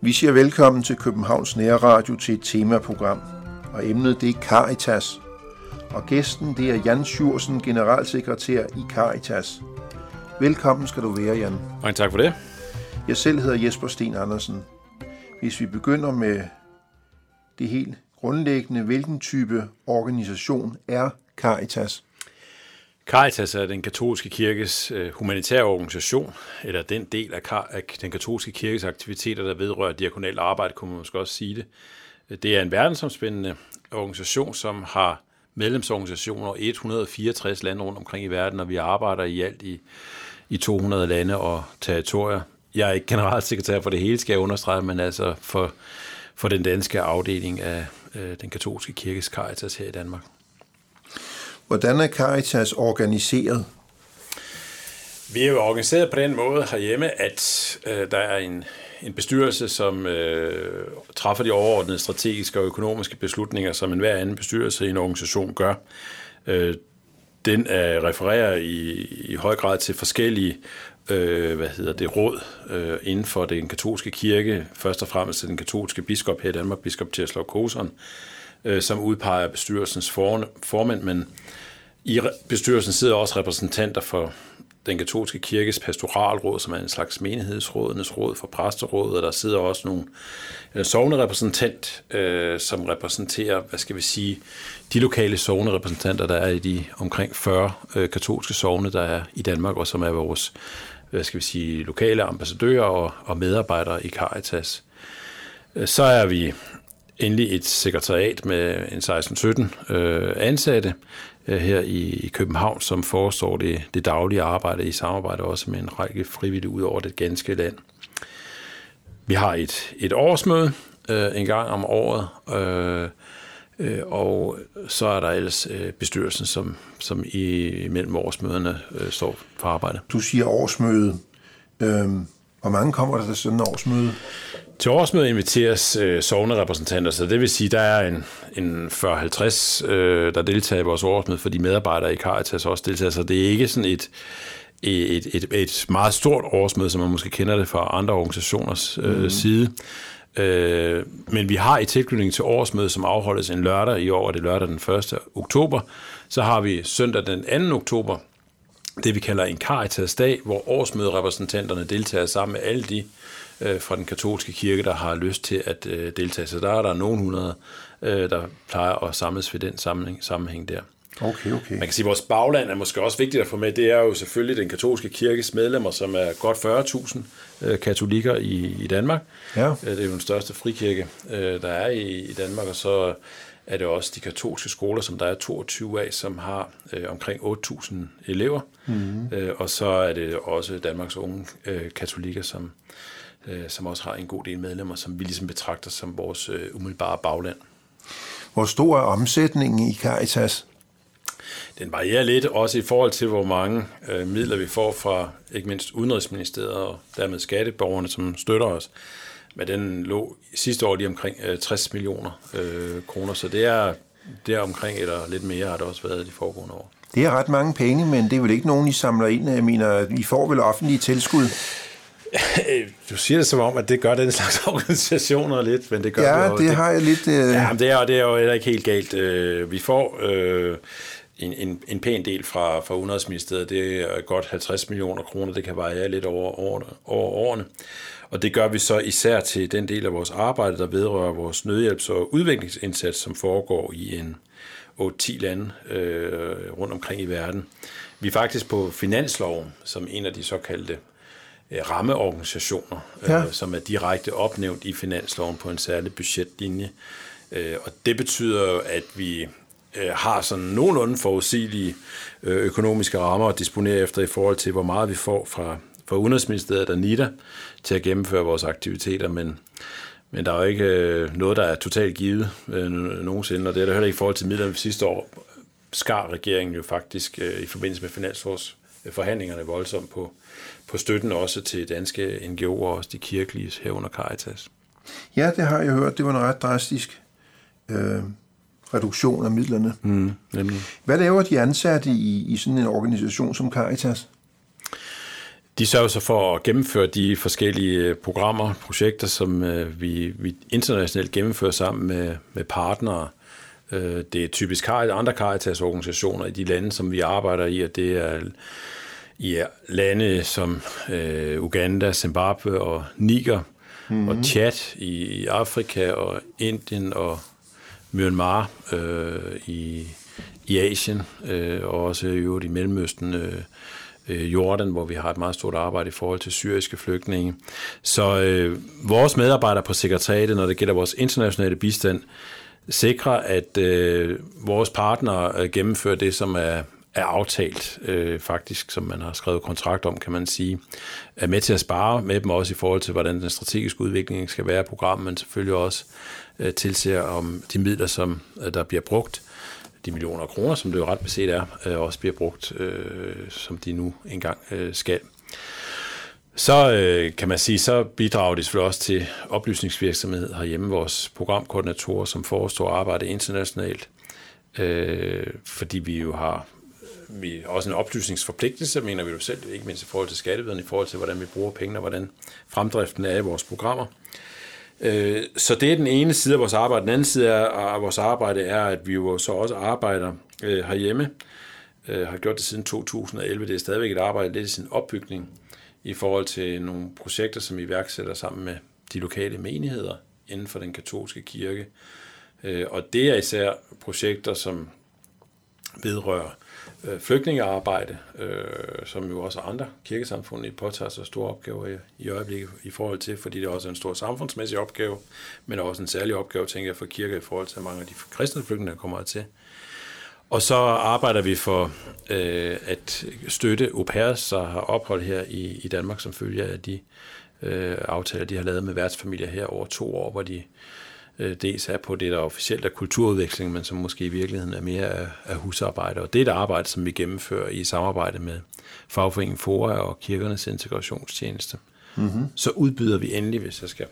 Vi siger velkommen til Københavns Nære Radio til et temaprogram, og emnet det er Caritas. Og gæsten det er Jan Sjursen, generalsekretær i Caritas. Velkommen skal du være, Jan. Mange tak for det. Jeg selv hedder Jesper Sten Andersen. Hvis vi begynder med det helt grundlæggende, hvilken type organisation er Caritas? Caritas er den katolske kirkes øh, humanitære organisation, eller den del af, af den katolske kirkes aktiviteter, der vedrører diakonalt arbejde, kunne man måske også sige det. Det er en verdensomspændende organisation, som har medlemsorganisationer i 164 lande rundt omkring i verden, og vi arbejder i alt i, i 200 lande og territorier. Jeg er ikke generalsekretær for det hele, skal jeg understrege, men altså for, for den danske afdeling af øh, den katolske kirkes Caritas her i Danmark. Hvordan er Caritas organiseret? Vi er jo organiseret på den måde herhjemme, at øh, der er en, en bestyrelse, som øh, træffer de overordnede strategiske og økonomiske beslutninger, som enhver anden bestyrelse i en organisation gør. Øh, den er, refererer i, i høj grad til forskellige øh, hvad hedder det, råd øh, inden for den katolske kirke, først og fremmest den katolske biskop her i Danmark, biskop Tjerslov Koson, øh, som udpeger bestyrelsens for, formand, men i bestyrelsen sidder også repræsentanter for den katolske kirkes pastoralråd, som er en slags menighedsrådenes råd for præsterådet, og der sidder også nogle øh, sovne repræsentant, øh, som repræsenterer, hvad skal vi sige, de lokale sovne repræsentanter, der er i de omkring 40 øh, katolske sovne, der er i Danmark, og som er vores, hvad skal vi sige, lokale ambassadører og, og medarbejdere i Caritas. Øh, så er vi endelig et sekretariat med en 16-17 øh, ansatte Øh, her i, i København, som forestår det, det daglige arbejde i samarbejde også med en række frivillige ud over det ganske land. Vi har et, et årsmøde øh, en gang om året, øh, øh, og så er der ellers øh, bestyrelsen, som, som i mellem årsmøderne øh, står for arbejde. Du siger årsmøde. Øh, hvor mange kommer der til sådan en årsmøde? Til årsmødet inviteres øh, sovende repræsentanter, så det vil sige, der er en, en 40-50, øh, der deltager i vores årsmøde, for de medarbejdere i Caritas også deltager, så det er ikke sådan et, et, et, et meget stort årsmøde, som man måske kender det fra andre organisationers øh, mm. side. Øh, men vi har i tilknytning til årsmødet, som afholdes en lørdag i år, og det er lørdag den 1. oktober, så har vi søndag den 2. oktober, det vi kalder en Caritas-dag, hvor årsmøderepræsentanterne deltager sammen med alle de øh, fra den katolske kirke, der har lyst til at øh, deltage. Så der er der nogen hundrede, øh, der plejer at samles ved den sammenhæng, sammenhæng der. Okay, okay. Man kan sige, at vores bagland er måske også vigtigt at få med. Det er jo selvfølgelig den katolske kirkes medlemmer, som er godt 40.000 øh, katolikker i, i Danmark. Ja. Øh, det er jo den største frikirke, øh, der er i, i Danmark, og så er det også de katolske skoler, som der er 22 af, som har øh, omkring 8.000 elever. Mm-hmm. Øh, og så er det også Danmarks unge øh, katolikker, som øh, som også har en god del medlemmer, som vi ligesom betragter som vores øh, umiddelbare bagland. Hvor stor er omsætningen i Caritas? Den varierer lidt, også i forhold til, hvor mange øh, midler vi får fra ikke mindst Udenrigsministeriet og dermed skatteborgerne, som støtter os. Men den lå sidste år lige omkring øh, 60 millioner øh, kroner, så det er, det er omkring, eller lidt mere har det også været de foregående år. Det er ret mange penge, men det er vel ikke nogen, I samler ind? Jeg mener, I får vel offentlige tilskud? Du siger det som om, at det gør den slags organisationer lidt, men det gør ja, det jo. det har jeg lidt... Øh... Ja, det er, det er jo heller ikke helt galt. Øh, vi får øh, en, en, en pæn del fra, fra Udenrigsministeriet. Det er godt 50 millioner kroner. Det kan variere lidt over, over, over årene. Og det gør vi så især til den del af vores arbejde, der vedrører vores nødhjælps- og udviklingsindsats, som foregår i en 8-10 lande øh, rundt omkring i verden. Vi er faktisk på finansloven, som en af de såkaldte rammeorganisationer, øh, ja. øh, som er direkte opnævnt i finansloven på en særlig budgetlinje. Øh, og det betyder at vi øh, har sådan nogenlunde forudsigelige øh, økonomiske rammer at disponere efter i forhold til, hvor meget vi får fra, fra Udenrigsministeriet og NIDA til at gennemføre vores aktiviteter, men men der er jo ikke øh, noget, der er totalt givet øh, nogensinde, og det er der heller ikke i forhold til midlerne sidste år. Skar regeringen jo faktisk øh, i forbindelse med finansforhandlingerne voldsomt på, på støtten også til danske NGO'er og også de kirkelige herunder Caritas. Ja, det har jeg hørt. Det var noget ret drastisk. Øh, reduktion af midlerne. Mm, nemlig. Hvad laver de ansatte i, i sådan en organisation som Caritas? De sørger så for at gennemføre de forskellige øh, programmer, projekter, som øh, vi, vi internationalt gennemfører sammen med, med partnere. Øh, det er typisk andre Caritas-organisationer i de lande, som vi arbejder i, og det er i lande som øh, Uganda, Zimbabwe og Niger, mm-hmm. og mhm. Chad i, i Afrika og Indien og Myanmar øh, i, i Asien, øh, og også i øvrigt i Mellemøsten, øh, øh, Jordan, hvor vi har et meget stort arbejde i forhold til syriske flygtninge. Så øh, vores medarbejdere på sekretariatet, når det gælder vores internationale bistand, sikrer, at øh, vores partnere øh, gennemfører det, som er, er aftalt øh, faktisk, som man har skrevet kontrakt om, kan man sige, er med til at spare med dem også i forhold til, hvordan den strategiske udvikling skal være i programmet, men selvfølgelig også øh, tilser om de midler, som øh, der bliver brugt, de millioner kroner, som det jo ret beset er, øh, også bliver brugt, øh, som de nu engang øh, skal. Så øh, kan man sige, så bidrager det selvfølgelig også til oplysningsvirksomhed herhjemme, vores programkoordinatorer, som forestår arbejde internationalt, øh, fordi vi jo har vi også en oplysningsforpligtelse, mener vi jo selv, ikke mindst i forhold til skatteviderne, i forhold til, hvordan vi bruger pengene, og hvordan fremdriften er i vores programmer. Øh, så det er den ene side af vores arbejde. Den anden side af vores arbejde er, at vi jo så også arbejder øh, herhjemme, øh, har gjort det siden 2011. Det er stadigvæk et arbejde lidt i sin opbygning i forhold til nogle projekter, som vi iværksætter sammen med de lokale menigheder inden for den katolske kirke. Og det er især projekter, som vedrører øh, flygtningearbejde, øh, som jo også andre kirkesamfund i påtager sig store opgaver i, i øjeblikket i forhold til, fordi det også er en stor samfundsmæssig opgave, men også en særlig opgave, tænker jeg, for kirke i forhold til mange af de kristne flygtninge, der kommer til. Og så arbejder vi for øh, at støtte au pairs, der har ophold her i, i Danmark, som følger af de øh, aftaler, de har lavet med værtsfamilier her over to år, hvor de øh, dels er på det, der officielt er kulturudveksling, men som måske i virkeligheden er mere af, af husarbejde. Og det er et arbejde, som vi gennemfører i samarbejde med Fagforeningen Fora og Kirkernes Integrationstjeneste. Mm-hmm. Så udbyder vi endelig, hvis jeg skal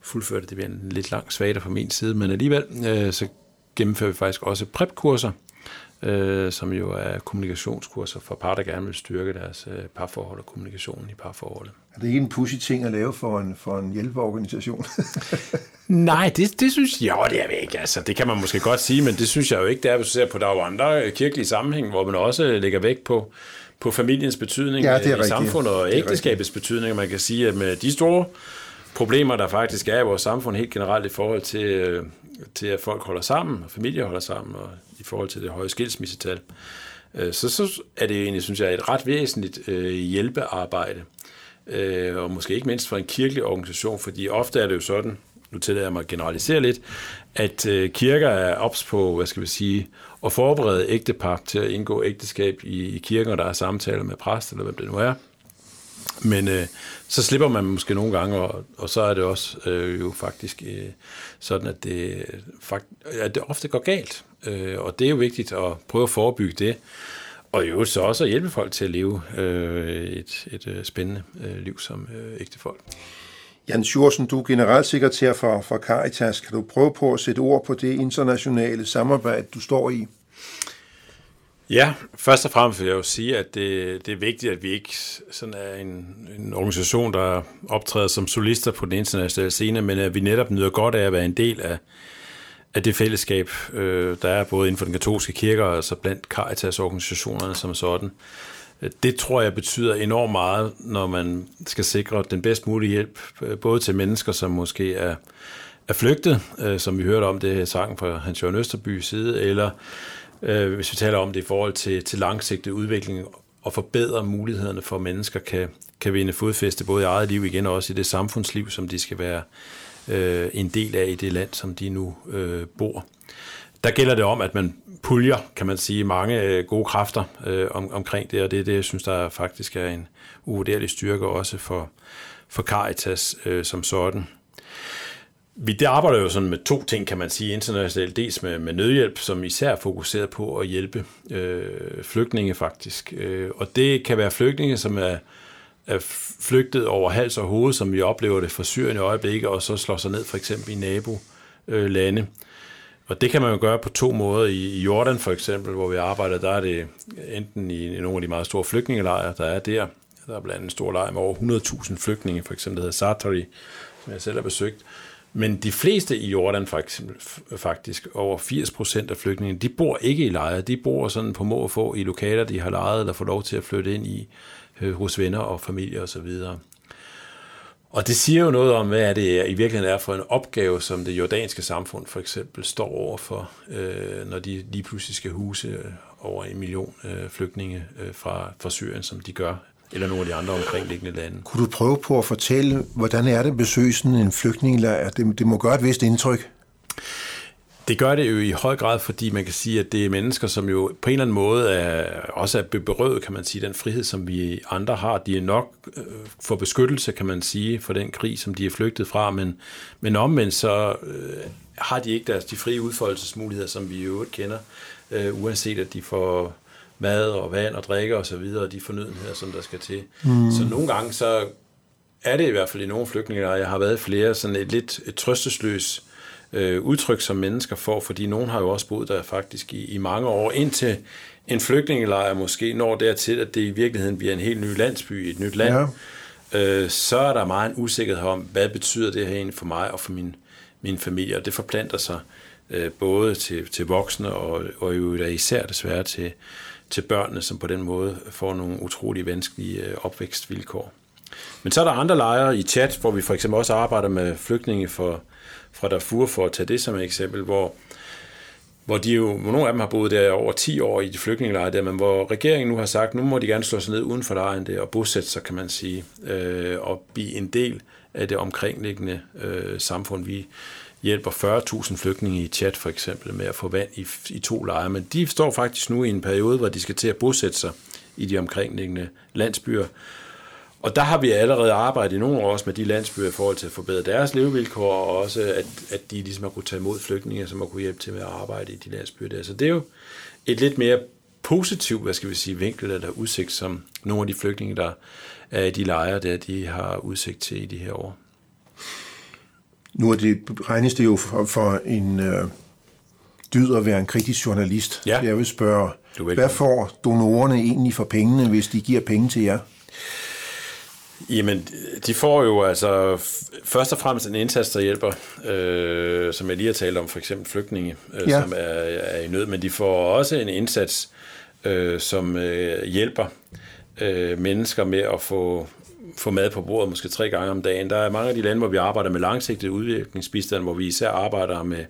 fuldføre det, det bliver en lidt lang svagere fra min side, men alligevel, øh, så gennemfører vi faktisk også prep-kurser, øh, som jo er kommunikationskurser for par, der gerne vil styrke deres øh, parforhold og kommunikationen i parforholdet. Er det ikke en pussy ting at lave for en, for en hjælpeorganisation? Nej, det, det synes jeg jo, det er ikke. Altså, det kan man måske godt sige, men det synes jeg jo ikke, det er, hvis du ser på, der er jo andre kirkelige sammenhæng, hvor man også lægger vægt på, på familiens betydning ja, det er i rigtigt. samfundet og ægteskabets betydning. Man kan sige, at med de store problemer, der faktisk er i vores samfund helt generelt i forhold til, øh, til at folk holder sammen, og familier holder sammen, og i forhold til det høje skilsmissetal, øh, så, så er det egentlig, synes jeg, et ret væsentligt øh, hjælpearbejde. Øh, og måske ikke mindst for en kirkelig organisation, fordi ofte er det jo sådan, nu tillader jeg mig at generalisere lidt, at øh, kirker er ops på, hvad skal vi sige, at forberede ægtepar til at indgå ægteskab i, i kirken, og der er samtaler med præst, eller hvem det nu er. Men øh, så slipper man måske nogle gange, og, og så er det også øh, jo faktisk øh, sådan, at det, fakt, at det ofte går galt. Øh, og det er jo vigtigt at prøve at forebygge det. Og jo så også at hjælpe folk til at leve øh, et, et øh, spændende øh, liv som øh, ægte folk. Jan Sjursen, du er generalsekretær for, for Caritas. Kan du prøve på at sætte ord på det internationale samarbejde, du står i? Ja, først og fremmest vil jeg jo sige, at det, det er vigtigt, at vi ikke sådan er en, en organisation, der optræder som solister på den internationale scene, men at vi netop nyder godt af at være en del af, af det fællesskab, øh, der er både inden for den katolske kirke og altså blandt Caritas-organisationerne som sådan. Det tror jeg betyder enormt meget, når man skal sikre den bedst mulige hjælp, øh, både til mennesker, som måske er, er flygtet, øh, som vi hørte om det sang fra Hans Jørgen Østerby side, eller øh, hvis vi taler om det i forhold til, til langsigtet udvikling og forbedre mulighederne for, at mennesker kan, kan vinde fodfæste både i eget liv igen og også i det samfundsliv, som de skal være øh, en del af i det land, som de nu øh, bor. Der gælder det om, at man puljer, kan man sige, mange øh, gode kræfter øh, om, omkring det, og det er det, jeg synes, der faktisk er en uvurderlig styrke også for, for Caritas øh, som sådan. Vi det arbejder jo sådan med to ting, kan man sige, internationalt. Dels med, med nødhjælp, som især er fokuseret på at hjælpe øh, flygtninge faktisk. Øh, og det kan være flygtninge, som er, er flygtet over hals og hoved, som vi oplever det fra Syrien i øjeblikket, og så slår sig ned for eksempel i nabolande. Øh, og det kan man jo gøre på to måder. I Jordan for eksempel, hvor vi arbejder, der er det enten i nogle af de meget store flygtningelejre, der er der. Der er blandt andet en stor lejr med over 100.000 flygtninge, for eksempel der hedder Sartari, som jeg selv har besøgt. Men de fleste i Jordan faktisk, faktisk over 80 procent af flygtningene, de bor ikke i lejre. De bor sådan på må og få i lokaler, de har lejet eller får lov til at flytte ind i øh, hos venner og familie osv. Og det siger jo noget om, hvad det er, i virkeligheden er for en opgave, som det jordanske samfund for eksempel står overfor, øh, når de lige pludselig skal huse øh, over en million øh, flygtninge øh, fra, fra Syrien, som de gør eller nogle af de andre omkringliggende lande. Kunne du prøve på at fortælle, hvordan er det at besøge sådan en flygtningelejr? Det, det må gøre et vist indtryk. Det gør det jo i høj grad, fordi man kan sige, at det er mennesker, som jo på en eller anden måde er, også er berøvet, kan man sige, den frihed, som vi andre har. De er nok øh, for beskyttelse, kan man sige, for den krig, som de er flygtet fra, men, men omvendt så øh, har de ikke deres de frie udfoldelsesmuligheder, som vi i øvrigt kender, øh, uanset at de får mad og vand og drikke og så videre, og de fornødenheder, som der skal til. Mm. Så nogle gange så er det i hvert fald i nogle flygtninge, og jeg har været flere, sådan et lidt et trøstesløs øh, udtryk, som mennesker får, fordi nogen har jo også boet der faktisk i, i mange år, indtil en flygtningelejr måske når dertil, at det i virkeligheden bliver en helt ny landsby, et nyt land, ja. øh, så er der meget en usikkerhed om, hvad betyder det her egentlig for mig og for min, min familie, og det forplanter sig øh, både til, til voksne og, og jo især desværre til, til børnene, som på den måde får nogle utrolig vanskelige øh, opvækstvilkår. Men så er der andre lejre i chat, hvor vi for eksempel også arbejder med flygtninge for, fra Darfur, for at tage det som et eksempel, hvor, hvor de jo, hvor nogle af dem har boet der over 10 år i de flygtningelejre der, men hvor regeringen nu har sagt, nu må de gerne slå sig ned uden for lejren der, og bosætte sig, kan man sige, øh, og blive en del af det omkringliggende øh, samfund. Vi hjælper 40.000 flygtninge i chat for eksempel med at få vand i, i to lejre, men de står faktisk nu i en periode, hvor de skal til at bosætte sig i de omkringliggende landsbyer. Og der har vi allerede arbejdet i nogle år også med de landsbyer i forhold til at forbedre deres levevilkår, og også at, at de ligesom har kunne tage imod flygtninge, som har kunne hjælpe til med at arbejde i de landsbyer der. Så det er jo et lidt mere positivt, hvad skal vi sige, vinkel eller udsigt, som nogle af de flygtninge, der er i de lejre der, de har udsigt til i de her år. Nu er det, regnes det jo for, for en øh, dyd at være en kritisk journalist. Ja. Jeg vil spørge, hvad får donorerne egentlig for pengene, hvis de giver penge til jer? Jamen, de får jo altså først og fremmest en indsats, der hjælper, øh, som jeg lige har talt om, for eksempel flygtninge, øh, ja. som er, er i nød, men de får også en indsats, øh, som øh, hjælper øh, mennesker med at få få mad på bordet måske tre gange om dagen. Der er mange af de lande, hvor vi arbejder med langsigtet udviklingsbistand, hvor vi især arbejder med,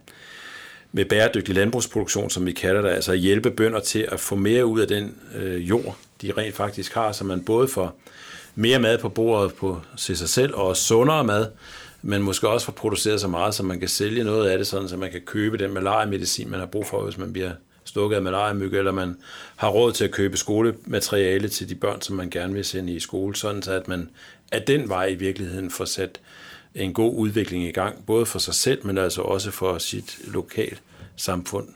med bæredygtig landbrugsproduktion, som vi kalder det, altså hjælpe bønder til at få mere ud af den øh, jord, de rent faktisk har, så man både får mere mad på bordet på til sig selv, og sundere mad, men måske også får produceret så meget, så man kan sælge noget af det, sådan, så man kan købe den malaria-medicin, man har brug for, hvis man bliver stukket af malariamyg, eller man har råd til at købe skolemateriale til de børn, som man gerne vil sende i skole, sådan så at man af den vej i virkeligheden får sat en god udvikling i gang, både for sig selv, men altså også for sit lokalt samfund,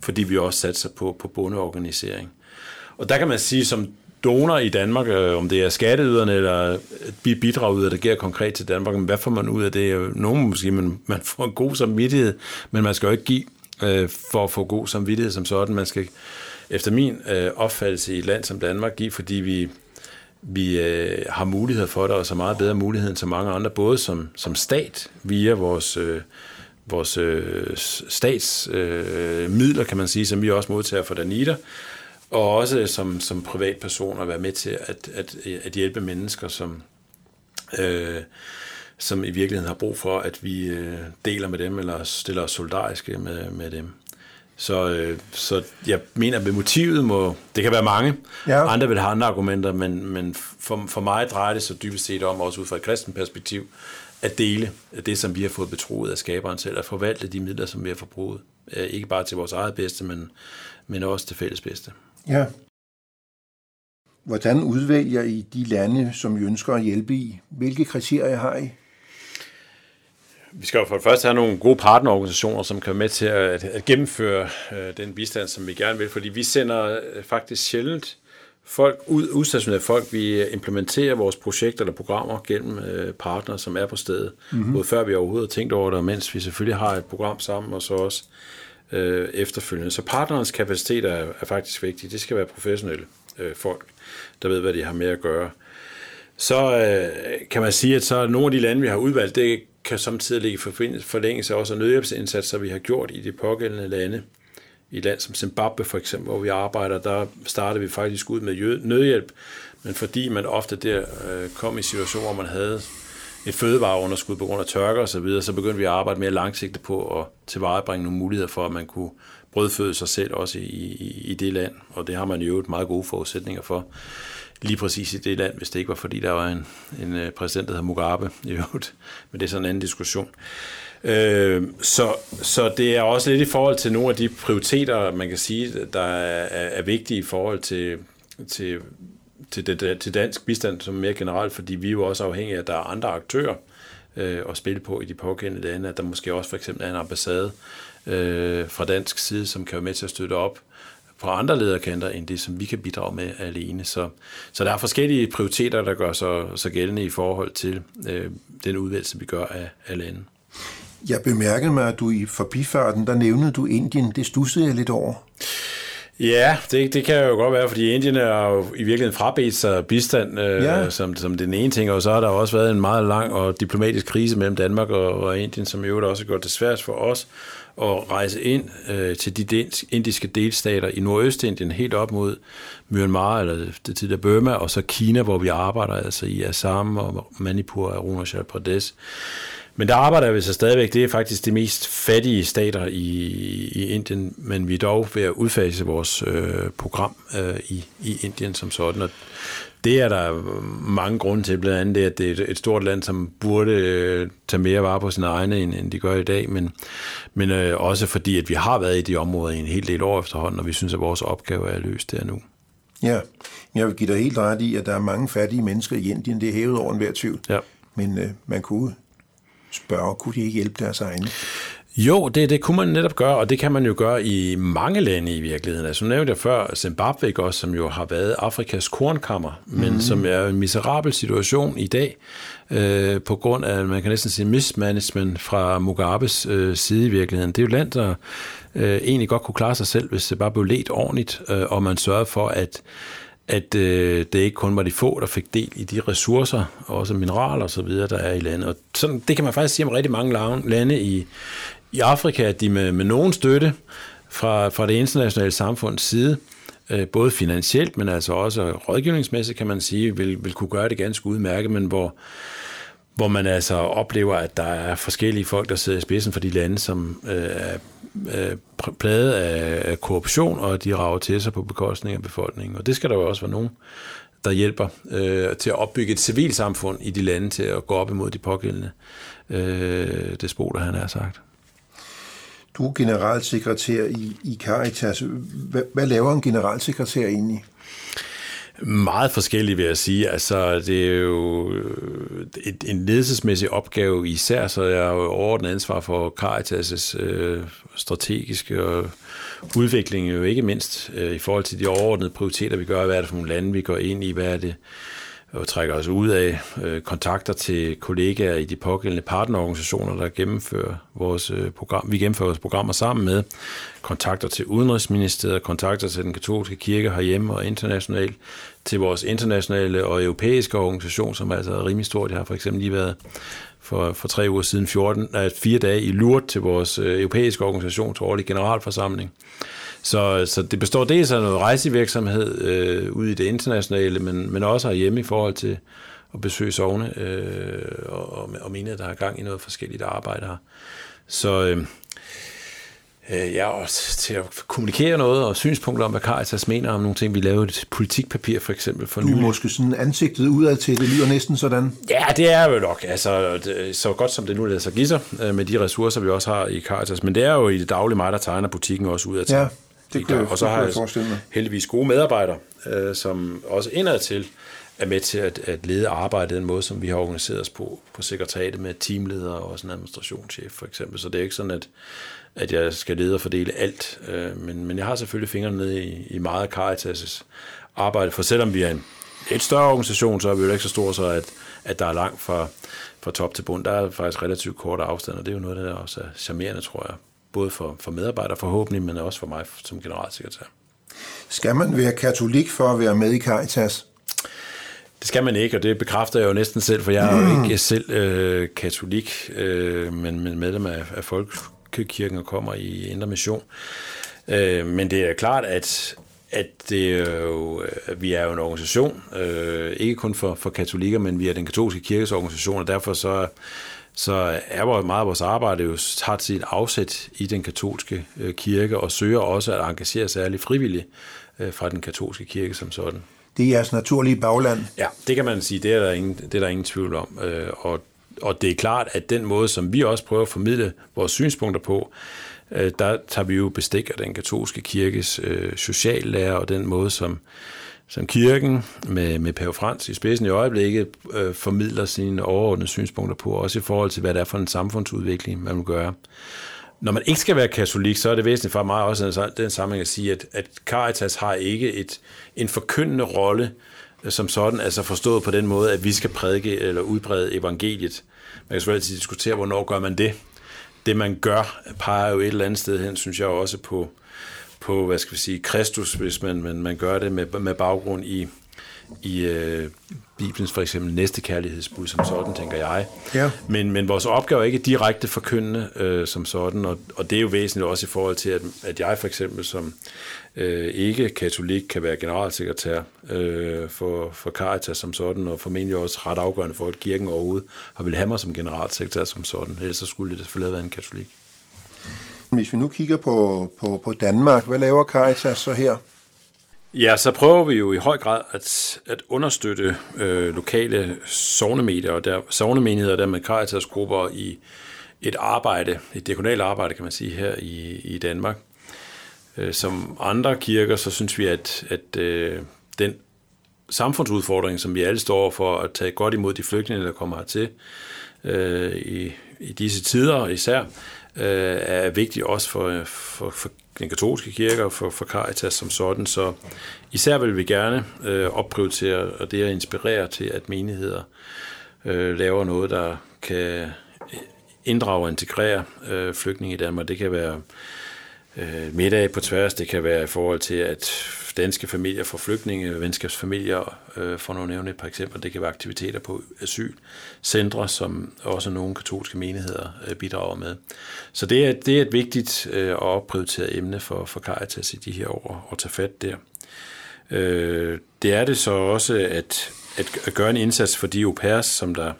fordi vi også satser på, på bondeorganisering. Og der kan man sige, som donor i Danmark, øh, om det er skatteyderne eller bidragyder, der giver konkret til Danmark, men hvad får man ud af det? Nogle måske, man, man får en god samvittighed, men man skal jo ikke give øh, for at få god samvittighed som sådan. Man skal efter min øh, opfattelse i et land som Danmark give, fordi vi, vi øh, har mulighed for det, og så meget bedre mulighed end så mange andre, både som, som stat via vores, øh, vores øh, statsmidler, øh, kan man sige, som vi også modtager for Danita, og også som, som privatpersoner at være med til at, at, at hjælpe mennesker, som, øh, som i virkeligheden har brug for, at vi øh, deler med dem, eller stiller os solidariske med, med dem. Så, øh, så jeg mener, at motivet må, det kan være mange, ja. andre vil have andre argumenter, men, men for, for mig drejer det så dybest set om, også ud fra et kristen perspektiv, at dele det, som vi har fået betroet af skaberen selv, at forvalte de midler, som vi har forbruget. Øh, ikke bare til vores eget bedste, men, men også til fælles bedste. Ja. Hvordan udvælger I de lande, som I ønsker at hjælpe i? Hvilke kriterier har I? Vi skal jo for det første have nogle gode partnerorganisationer, som kan være med til at, at gennemføre øh, den bistand, som vi gerne vil, fordi vi sender øh, faktisk sjældent folk ud, udstationerede folk. Vi implementerer vores projekter eller programmer gennem øh, partnere, som er på stedet, mm-hmm. både før vi overhovedet har tænkt over det, og mens vi selvfølgelig har et program sammen, og så også øh, efterfølgende. Så partnerens kapacitet er, er faktisk vigtig. Det skal være professionelle øh, folk, der ved, hvad de har med at gøre. Så øh, kan man sige, at så nogle af de lande, vi har udvalgt, det kan samtidig ligge i forlængelse også af nødhjælpsindsatser, vi har gjort i de pågældende lande. I et land som Zimbabwe for eksempel, hvor vi arbejder, der startede vi faktisk ud med nødhjælp, men fordi man ofte der øh, kom i situationer, hvor man havde et fødevareunderskud på grund af tørke osv., så, videre, så begyndte vi at arbejde mere langsigtet på at tilvejebringe nogle muligheder for, at man kunne brødføde sig selv også i, i, i det land, og det har man jo et meget gode forudsætninger for lige præcis i det land, hvis det ikke var fordi, der var en, en øh, præsident, der hed Mugabe i øvrigt. Men det er sådan en anden diskussion. Øh, så, så det er også lidt i forhold til nogle af de prioriteter, man kan sige, der er, er vigtige i forhold til, til, til, det, til dansk bistand som mere generelt, fordi vi er jo også afhængige af, at der er andre aktører øh, at spille på i de pågældende lande, at der måske også for eksempel er en ambassade øh, fra dansk side, som kan være med til at støtte op på andre lederkanter, end det, som vi kan bidrage med alene. Så, så der er forskellige prioriteter, der gør sig så gældende i forhold til øh, den udvalgelse, vi gør af, af landet. Jeg bemærkede mig, at du i forbifarten, der nævnede du Indien. Det stussede jeg lidt over. Ja, det, det kan jo godt være, fordi Indien er jo i virkeligheden frabedt sig bistand øh, ja. som, som den ene ting, og så har der også været en meget lang og diplomatisk krise mellem Danmark og, og Indien, som jo også har gjort det svært for os at rejse ind øh, til de indiske delstater i Nordøstindien, helt op mod Myanmar, eller det tidligere Burma, og så Kina, hvor vi arbejder altså i Assam og Manipur og Arunachal Pradesh. Men der arbejder vi så stadigvæk. Det er faktisk de mest fattige stater i, i Indien, men vi er dog ved at udfase vores øh, program øh, i, i Indien som sådan. Og det er der mange grunde til, blandt andet det, at det er et stort land, som burde øh, tage mere vare på sine egne, end, end de gør i dag, men, men øh, også fordi, at vi har været i de områder i en hel del år efterhånden, og vi synes, at vores opgave er løst der nu. Ja, jeg vil give dig helt ret i, at der er mange fattige mennesker i Indien. Det er hævet over enhver tvivl. Ja. Men øh, man kunne spørge, kunne de ikke hjælpe deres egne? Jo, det, det kunne man netop gøre, og det kan man jo gøre i mange lande i virkeligheden. Altså, nævnte jeg før Zimbabwe også, som jo har været Afrikas kornkammer, men mm. som er en miserabel situation i dag, øh, på grund af, man kan næsten sige, mismanagement fra Mugabes øh, side i virkeligheden. Det er jo et land, der øh, egentlig godt kunne klare sig selv, hvis det bare blev let ordentligt, øh, og man sørgede for, at at øh, det ikke kun var de få, der fik del i de ressourcer, også mineraler og så videre, der er i landet. Og sådan, det kan man faktisk sige om rigtig mange lande i, i Afrika, at de med, med nogen støtte fra, fra det internationale samfunds side, øh, både finansielt, men altså også rådgivningsmæssigt, kan man sige, vil, vil kunne gøre det ganske udmærket, men hvor, hvor man altså oplever, at der er forskellige folk, der sidder i spidsen for de lande, som øh, er øh, af, af korruption, og de rager til sig på bekostning af befolkningen. Og det skal der jo også være nogen, der hjælper øh, til at opbygge et civilsamfund i de lande til at gå op imod de pågældende øh, despoter, han har sagt. Du er generalsekretær i, i Caritas. Hvad, hvad laver en generalsekretær egentlig? Meget forskellige, vil jeg sige. Altså, det er jo øh, et, en ledelsesmæssig opgave især, så jeg har jo overordnet ansvar for Caritas' øh, strategiske og udvikling, jo ikke mindst øh, i forhold til de overordnede prioriteter, vi gør. Hvad er det for nogle lande, vi går ind i? Hvad er det, og trækker os ud af øh, kontakter til kollegaer i de pågældende partnerorganisationer, der gennemfører vores øh, program. Vi gennemfører vores programmer sammen med kontakter til Udenrigsministeriet, kontakter til den katolske kirke herhjemme og internationalt, til vores internationale og europæiske organisation, som altså er altså rimelig stor. Jeg har for eksempel lige været for, for tre uger siden 14, nej, fire dage i Lourdes til vores øh, europæiske organisation til årlig generalforsamling. Så, så det består dels af noget rejsevirksomhed øh, ude i det internationale, men, men også herhjemme i forhold til at besøge sovne øh, og, og mene, at der er gang i noget forskelligt arbejde her. Så øh, øh, ja, og til at kommunikere noget og synspunkter om, hvad Caritas mener om nogle ting. Vi lavede et politikpapir for eksempel for nu. Du er måske sådan ansigtet udad til, det lyder næsten sådan. Ja, det er jo nok. Altså, det, så godt som det nu lader sig give sig, øh, med de ressourcer, vi også har i Caritas. Men det er jo i det daglige mig, der tegner butikken også udad til. Ja. Det kunne, og så har jeg heldigvis gode medarbejdere, øh, som også indad til er med til at, at lede arbejdet den måde, som vi har organiseret os på, på sekretariatet med teamledere og også en administrationschef for eksempel. Så det er ikke sådan, at, at jeg skal lede og fordele alt, øh, men, men jeg har selvfølgelig fingrene nede i, i meget Caritas' arbejde, for selvom vi er en et større organisation, så er vi jo ikke så store, så at, at der er langt fra, fra top til bund. Der er faktisk relativt kort afstand, og det er jo noget, der også er charmerende, tror jeg både for, for medarbejdere forhåbentlig, men også for mig som generalsekretær. Skal man være katolik for at være med i Caritas? Det skal man ikke, og det bekræfter jeg jo næsten selv, for jeg er jo ikke selv øh, katolik, øh, men, men medlem af, af Folkekirken og kommer i Indre Mission. Øh, men det er klart, at, at det er jo, at vi er jo en organisation, øh, ikke kun for, for katolikker, men vi er den katolske kirkes organisation, og derfor så, så er meget af vores arbejde jo tager sit afsæt i den katolske øh, kirke, og søger også at engagere særligt frivilligt øh, fra den katolske kirke som sådan. Det er jeres naturlige bagland. Ja, det kan man sige, det er der ingen, det er der ingen tvivl om. Øh, og, og det er klart, at den måde, som vi også prøver at formidle vores synspunkter på, der tager vi jo bestik af den katolske kirkes øh, sociallærer og den måde, som, som kirken med, med Pave Frans i spidsen i øjeblikket øh, formidler sine overordnede synspunkter på, også i forhold til, hvad det er for en samfundsudvikling, man vil gøre. Når man ikke skal være katolik, så er det væsentligt for mig også altså, den sammenhæng at sige, at, at Caritas har ikke et, en forkyndende rolle øh, som sådan, altså forstået på den måde, at vi skal prædike eller udbrede evangeliet. Man kan selvfølgelig diskutere, hvornår gør man det. Det man gør, peger jo et eller andet sted hen, synes jeg også på, på hvad skal vi sige, Kristus, hvis man, man, man gør det med, med baggrund i, i øh, Bibelens for eksempel næste kærlighedsbud som sådan, tænker jeg. Ja. Men, men vores opgave er ikke direkte forkyndende øh, som sådan, og, og det er jo væsentligt også i forhold til, at, at jeg for eksempel som øh, ikke-katolik kan være generalsekretær øh, for, for Caritas som sådan, og formentlig også ret afgørende for, at kirken overhovedet har vil have mig som generalsekretær som sådan, ellers så skulle det selvfølgelig have været en katolik. Hvis vi nu kigger på, på, på Danmark, hvad laver Caritas så her? Ja, så prøver vi jo i høj grad at, at understøtte øh, lokale sovnemedier og der, sovnemenigheder der med Caritas-grupper i et arbejde, et diakonalt arbejde, kan man sige, her i, i Danmark. Øh, som andre kirker, så synes vi, at, at øh, den samfundsudfordring, som vi alle står for at tage godt imod de flygtninge, der kommer hertil øh, i, i disse tider især, øh, er vigtig også for, for, for den katolske kirke og for, for Caritas som sådan. Så især vil vi gerne øh, opprioritere og det at inspirere til, at menigheder øh, laver noget, der kan inddrage og integrere øh, flygtninge i Danmark. Det kan være øh, middag på tværs, det kan være i forhold til, at danske familier får flygtninge, venskabsfamilier, øh, for nu at nævne et par eksempler. Det kan være aktiviteter på asylcentre, som også nogle katolske menigheder øh, bidrager med. Så det er, det er et vigtigt øh, og opprioriteret emne for, for Caritas i de her år at tage fat der. Øh, det er det så også at, at, at gøre en indsats for de au pairs, som der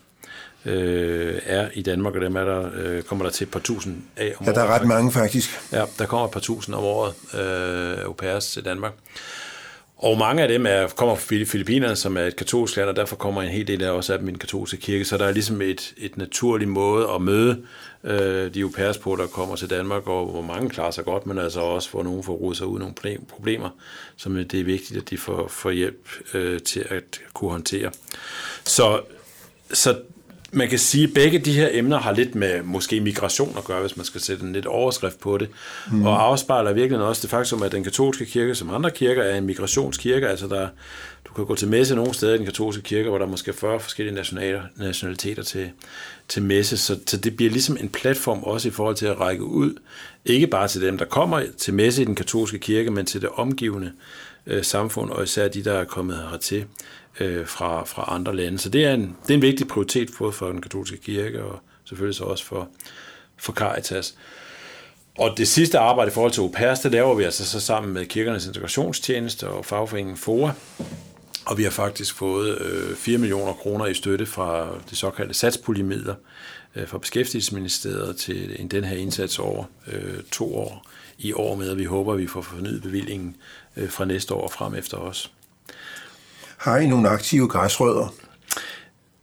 øh, er i Danmark, og dem er der, øh, kommer der til et par tusind af om Ja, der er ret mange faktisk. Ja, der kommer et par tusind om året øh, au pairs til Danmark. Og mange af dem er, kommer fra Filippinerne, som er et katolsk land, og derfor kommer en hel del af også af dem i en katolske kirke. Så der er ligesom et, et naturligt måde at møde øh, de au pairs på, der kommer til Danmark, og hvor mange klarer sig godt, men altså også hvor nogen får rodet sig ud nogle problemer, som det er vigtigt, at de får, får hjælp øh, til at kunne håndtere. Så, så man kan sige, at begge de her emner har lidt med måske migration at gøre, hvis man skal sætte en lidt overskrift på det. Mm. Og afspejler virkelig også det faktum, at den katolske kirke, som andre kirker, er en migrationskirke. Altså der, du kan gå til messe nogle steder i den katolske kirke, hvor der er måske 40 forskellige nationaler, nationaliteter til, til messe. Så, så det bliver ligesom en platform også i forhold til at række ud, ikke bare til dem, der kommer til messe i den katolske kirke, men til det omgivende øh, samfund, og især de, der er kommet hertil øh, fra, fra andre lande. Så det er, en, det er en vigtig prioritet både for den katolske kirke og selvfølgelig så også for, for Caritas. Og det sidste arbejde i forhold til au pairs, det laver vi altså så sammen med kirkernes integrationstjeneste og fagforeningen FOA. Og vi har faktisk fået øh, 4 millioner kroner i støtte fra de såkaldte satspuljemidler øh, fra Beskæftigelsesministeriet til den her indsats over øh, to år i år med, og vi håber, at vi får fornyet bevillingen øh, fra næste år frem efter os. Har I nogle aktive græsrødder?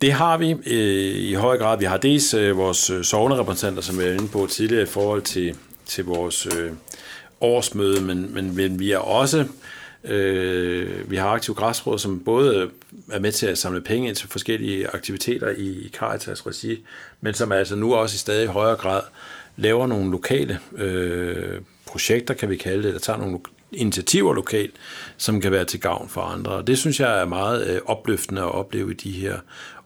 Det har vi øh, i høj grad. Vi har dels øh, vores øh, sovnerepræsentanter, som jeg er inde på tidligere i forhold til, til vores øh, årsmøde, men, men, men vi er også øh, vi har aktive græsråd, som både er med til at samle penge ind til forskellige aktiviteter i, i Caritas regi, men som altså nu også i stadig højere grad laver nogle lokale øh, projekter, kan vi kalde det, der tager nogle initiativer lokalt, som kan være til gavn for andre. Og det synes jeg er meget øh, opløftende at opleve i de her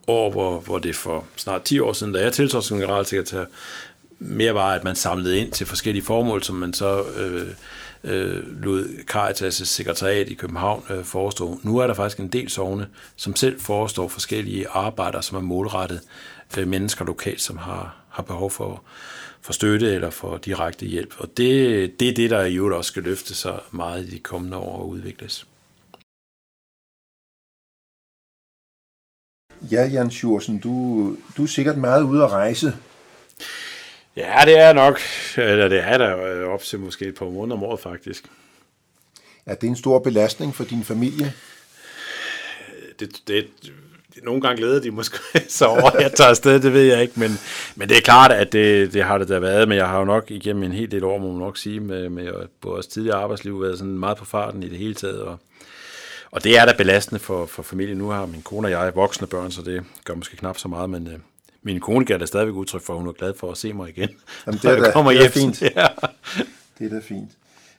år, hvor, hvor det for snart 10 år siden, da jeg tiltrådte som generalsekretær, mere var, at man samlede ind til forskellige formål, som man så øh, øh, lod Caritas' sekretariat i København øh, forestå. Nu er der faktisk en del sovne, som selv forestår forskellige arbejder, som er målrettet øh, mennesker lokalt, som har, har behov for, for støtte eller for direkte hjælp. Og det, det er det, der i øvrigt også skal løfte sig meget i de kommende år og udvikles. Ja, Jan Sjursen, du, du er sikkert meget ude at rejse. Ja, det er nok. Eller det er der op til måske et par måneder om året, faktisk. Er det en stor belastning for din familie? Det, det, nogle gange glæder de måske så over, at jeg tager afsted, det ved jeg ikke, men, men det er klart, at det, det har det da været, men jeg har jo nok igennem en hel del år, må man nok sige, med, med vores tidligere arbejdsliv, været sådan meget på farten i det hele taget, og, og det er da belastende for, for familien. Nu har min kone og jeg voksne børn, så det gør måske knap så meget, men øh, min kone gav da stadigvæk udtryk for, at hun er glad for at se mig igen. Jamen, det er da, kommer det er fint. Ja. Det er da fint.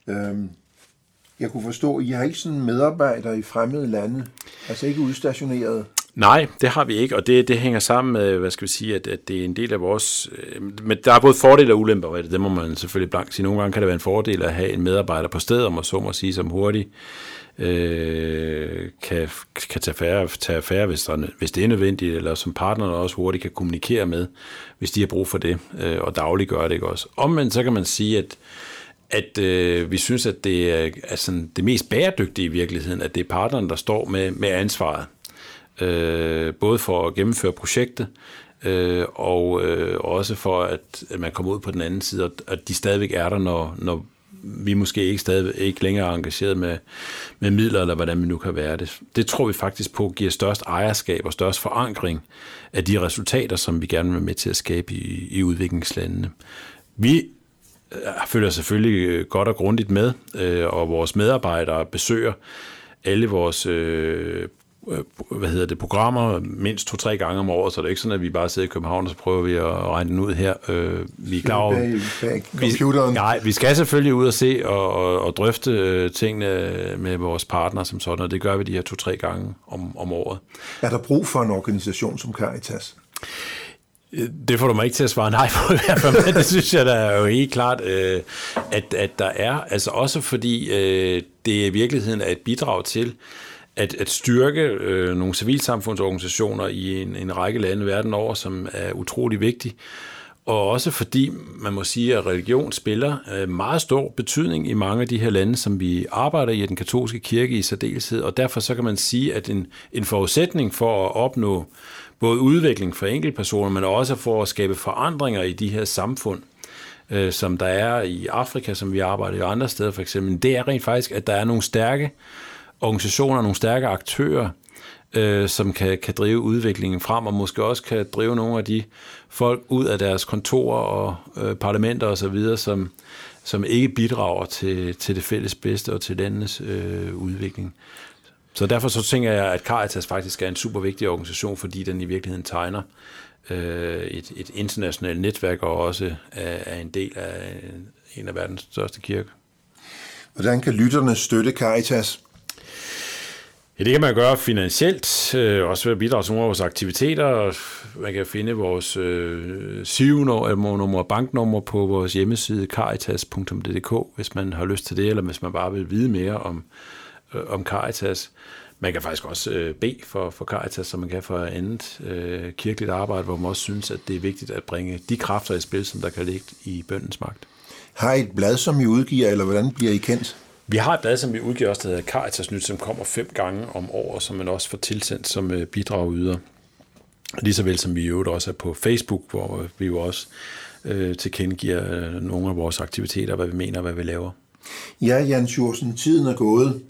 Øhm, jeg kunne forstå, at I har ikke sådan medarbejdere i fremmede lande, altså ikke udstationeret. Nej, det har vi ikke, og det, det hænger sammen med, hvad skal vi sige, at, at det er en del af vores... Øh, men der er både fordele og ulemper ved det, det må man selvfølgelig blankt sige. Nogle gange kan det være en fordel at have en medarbejder på stedet, om at så må sige, som hurtigt øh, kan, kan tage færre, tage affære hvis, der, hvis det er nødvendigt, eller som partnerne også hurtigt kan kommunikere med, hvis de har brug for det, øh, og dagligt gør det ikke også. Omvendt så kan man sige, at at øh, vi synes, at det er, altså, det mest bæredygtige i virkeligheden, at det er partnerne, der står med, med ansvaret. Øh, både for at gennemføre projektet, øh, og øh, også for, at, at man kommer ud på den anden side, og at de stadigvæk er der, når, når vi måske ikke stadig ikke længere er engageret med, med midler, eller hvordan vi nu kan være det. Det tror vi faktisk på giver størst ejerskab og størst forankring af de resultater, som vi gerne vil være med til at skabe i, i udviklingslandene. Vi øh, følger selvfølgelig øh, godt og grundigt med, øh, og vores medarbejdere besøger alle vores Øh, hvad hedder det, programmer mindst to-tre gange om året, så det er ikke sådan, at vi bare sidder i København, og så prøver vi at regne den ud her. Øh, vi er klar over, bag, bag computeren. Vi, nej, vi skal selvfølgelig ud og se og, og, og drøfte øh, tingene med vores partner som sådan, og det gør vi de her to-tre gange om, om året. Er der brug for en organisation som Caritas? Det får du mig ikke til at svare nej på i hvert fald, men det synes jeg da er jo helt klart, at, at der er. Altså også fordi det i virkeligheden er et bidrag til, at, at styrke øh, nogle civilsamfundsorganisationer i en, en række lande verden over, som er utrolig vigtigt. Og også fordi man må sige, at religion spiller øh, meget stor betydning i mange af de her lande, som vi arbejder i, den katolske kirke i særdeleshed. Og derfor så kan man sige, at en, en forudsætning for at opnå både udvikling for enkeltpersoner, men også for at skabe forandringer i de her samfund, øh, som der er i Afrika, som vi arbejder i andre steder for eksempel, det er rent faktisk, at der er nogle stærke organisationer, nogle stærke aktører, øh, som kan, kan drive udviklingen frem, og måske også kan drive nogle af de folk ud af deres kontorer og øh, parlamenter osv., som, som ikke bidrager til, til det fælles bedste og til landets øh, udvikling. Så derfor så tænker jeg, at Caritas faktisk er en super vigtig organisation, fordi den i virkeligheden tegner øh, et, et internationalt netværk og også er, er en del af en af verdens største kirker. Hvordan kan lytterne støtte Caritas? Ja, det kan man gøre finansielt, øh, også ved at bidrage til nogle af vores aktiviteter. Man kan finde vores øh, SIV-nummer og banknummer på vores hjemmeside caritas.dk, hvis man har lyst til det, eller hvis man bare vil vide mere om, øh, om Caritas. Man kan faktisk også øh, bede for, for Caritas, som man kan for andet øh, kirkeligt arbejde, hvor man også synes, at det er vigtigt at bringe de kræfter i spil, som der kan ligge i bøndens magt. Har I et blad, som I udgiver, eller hvordan bliver I kendt? Vi har et blad, som vi udgiver også, der hedder Caritas Nyt, som kommer fem gange om året, som man også får tilsendt som øh, bidrag yder. Lige så vel som vi i øvrigt også er på Facebook, hvor vi jo også øh, tilkendegiver øh, nogle af vores aktiviteter, hvad vi mener, hvad vi laver. Ja, Jan Jursen, tiden er gået.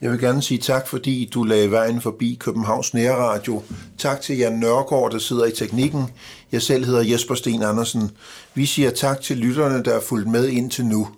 Jeg vil gerne sige tak, fordi du lagde vejen forbi Københavns Nærradio. Tak til Jan Nørgaard, der sidder i teknikken. Jeg selv hedder Jesper Sten Andersen. Vi siger tak til lytterne, der er fulgt med indtil nu.